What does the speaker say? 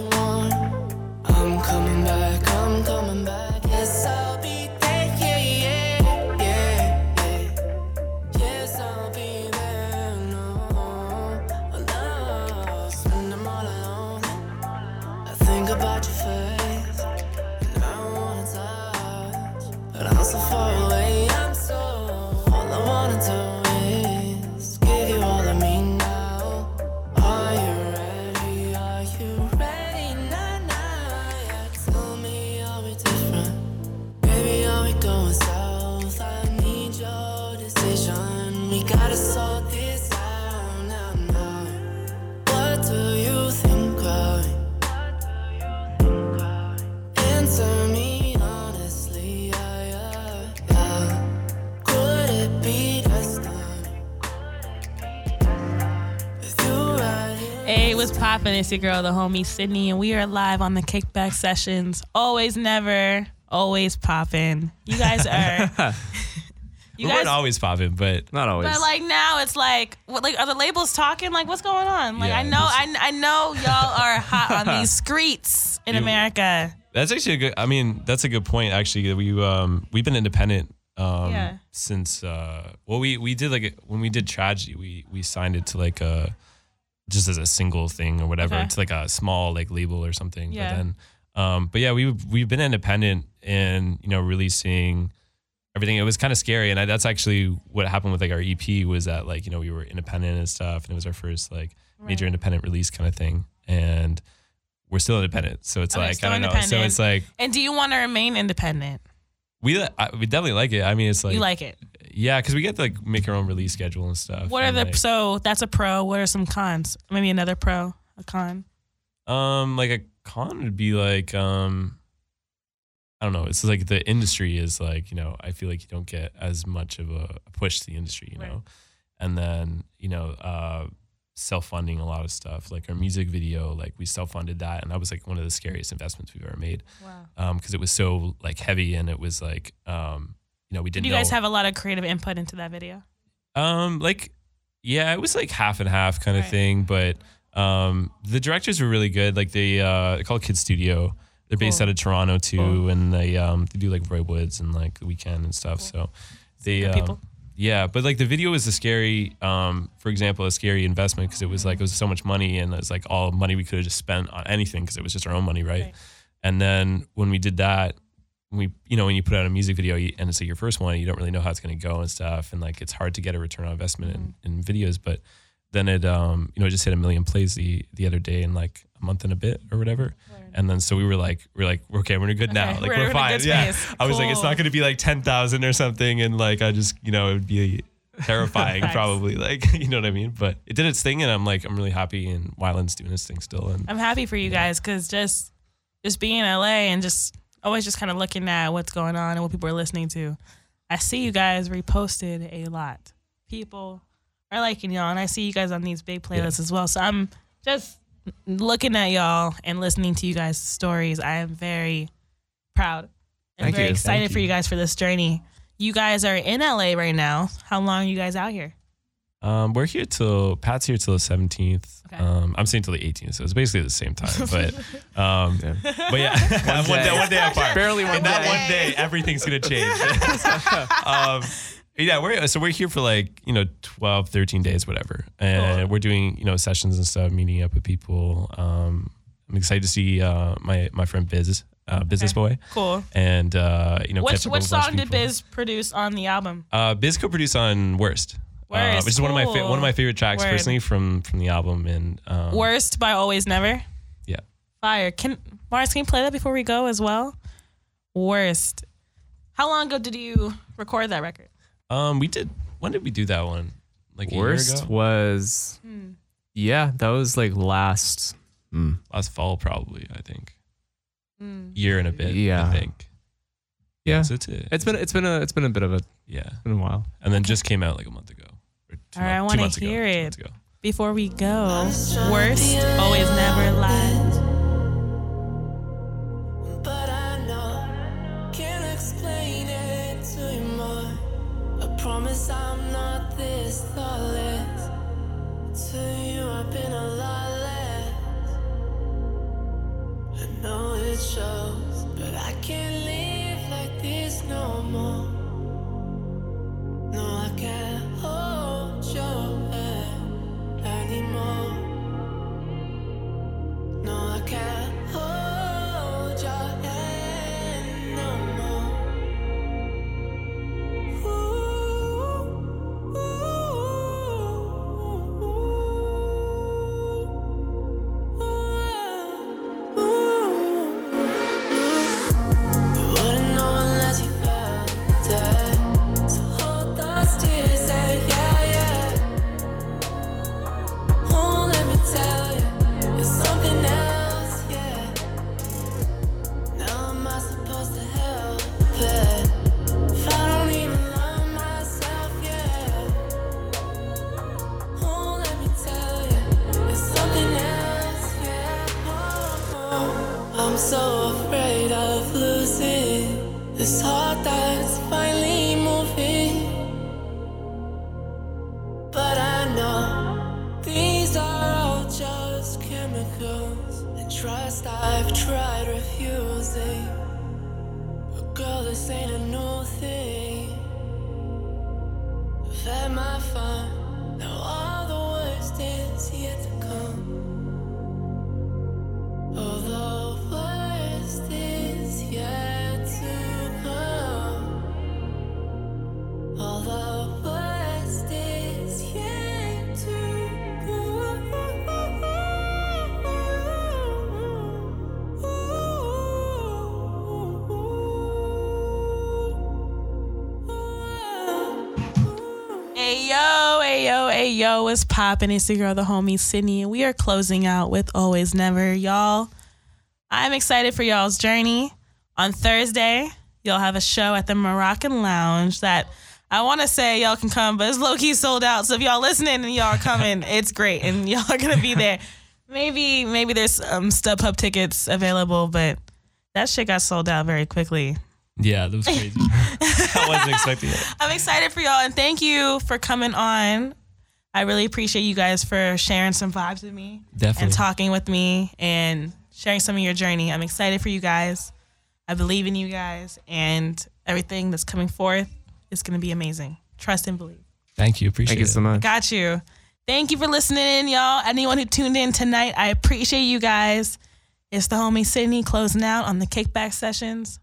I'm coming back, I'm coming back. Yes, I'll be there. Yeah, yeah, yeah, yeah. Yes, I'll be there. All alone. I think about you first. Poppin'? It's your girl, the homie Sydney, and we are live on the Kickback Sessions. Always, never, always poppin'. You guys are. We you weren't guys, always popping, but Not always. but like now, it's like, what, like, are the labels talking? Like, what's going on? Like, Yeah, I know, I, I know, y'all are hot on these streets in You- America. that's actually a good. I mean, that's a good point. Actually, we um we've been independent um Yeah. since uh well we we did like a, when we did tragedy we we signed it to like a just as a single thing or whatever Okay. to like a small like label or something. Yeah. But then um but yeah we we've, we've been independent and you know releasing everything. It was kind of scary, and I, that's actually what happened with like our EP was that like you know we were independent and stuff, and it was our first like major independent release kind of thing, and we're still independent. So it's Okay, like I don't know. So it's like And do you want to remain independent? we I, we definitely like it. I mean, it's like, you like it? Yeah, because we get to like make our own release schedule and stuff. What are and, the like, so that's a pro? What are some cons? Maybe another pro, a con. um like a con would be like um I don't know. It's like the industry is like you know I feel like you don't get as much of a, a push to the industry, you Right. know, and then you know uh self funding a lot of stuff like our music video like we self funded that and that was like one of the scariest investments we've ever made Wow. Um, because it was so like heavy and it was like um you know we Did didn't you guys know- have a lot of creative input into that video? Um, like, yeah, it was like half and half kind of Right. thing, but um, the directors were really good. Like they, uh, they call it Kid Studio. They're based out of Toronto too, Cool. and they um they do like Roy Woods and like the Weeknd and stuff. So they Good um, people. yeah, but like the video was a scary, um, for example, a scary investment because it was like it was so much money and it was like all money we could have just spent on anything because it was just our own money, right? Right. And then when we did that, we you know when you put out a music video and it's like your first one, you don't really know how it's going to go and stuff, and like it's hard to get a return on investment in, in videos. But then it um you know it just hit a million plays the the other day in like a month and a bit or whatever. And then so we were like we're like okay we're good now. Like we're we're, a fine. Yeah. space. I was like it's not going to be like ten thousand or something and like I just you know it would be terrifying probably like you know what I mean? But it did its thing and I'm like I'm really happy and Wyland's doing his thing still and I'm happy for you guys because just just being in LA and just always just kind of looking at what's going on and what people are listening to. I see you guys reposted a lot. People are liking y'all, and I see you guys on these big playlists as well. So I'm just looking at y'all and listening to you guys' stories. I am very proud and Thank very you. excited Thank for you guys for this journey. You guys are in LA right now. How long are you guys out here? Um, we're here till Pat's here till the seventeenth. Okay. Um, I'm staying till the eighteenth, so it's basically the same time. But, um, Yeah. but yeah, one, day, one day apart. Barely one In that day. one day, everything's gonna change. um, yeah, we're so we're here for like you know 12, 13 days, whatever, and Cool. we're doing you know sessions and stuff, meeting up with people. Um, I'm excited to see uh, my my friend Biz, uh, Business Okay. Boy, Cool. and uh, you know Which catch up which with a bunch of song did. Biz produce on the album? Uh, Biz co-produced on Worst. Uh, Worst, which is one of my fa- one of my favorite tracks Word. personally from from the album and um, Worst by Always Never. Yeah. Fire. Can Mars, can you play that before we go as well? Worst. How long ago did you record that record? Um, we did. When did we do that one? Like a Worst year ago? was, yeah, that was like last. Mm. last fall, probably. I think year and a bit. Yeah. I think. Yeah, So it's a, it's been it's been a it's been a bit of a yeah, been a while. and then just came out like a month ago. Or two All right, I wanna two months ago, hear it. Before we go, worst always never lies. But I know, can't explain it to you more. I promise I'm not this thoughtless. To you, I've been a lot less. I know it shows, this heart that's finally moving. But I know these are all just chemicals. And trust I've tried refusing. But girl, this ain't a new thing. I've had my fun. Hey yo, hey yo, hey yo, what's poppin'? It's your girl, the homie Sydney, and we are closing out with Always Never. Y'all, I'm excited for y'all's journey. On Thursday, you'll have a show at the Moroccan Lounge that I want to say y'all can come, but it's low key sold out. So if y'all listening and y'all are coming, it's great, and y'all are gonna be there. Maybe maybe there's um, StubHub tickets available, but that shit got sold out very quickly. Yeah, that was crazy. I wasn't expecting it. I'm excited for y'all and thank you for coming on. I really appreciate you guys for sharing some vibes with me Definitely. and talking with me and sharing some of your journey. I'm excited for you guys. I believe in you guys and everything that's coming forth is going to be amazing. Trust and believe. Thank you. Appreciate Thank you it. so much. Got you. Thank you for listening in, y'all. Anyone who tuned in tonight, I appreciate you guys. It's the homie Sydney closing out on the kickback sessions.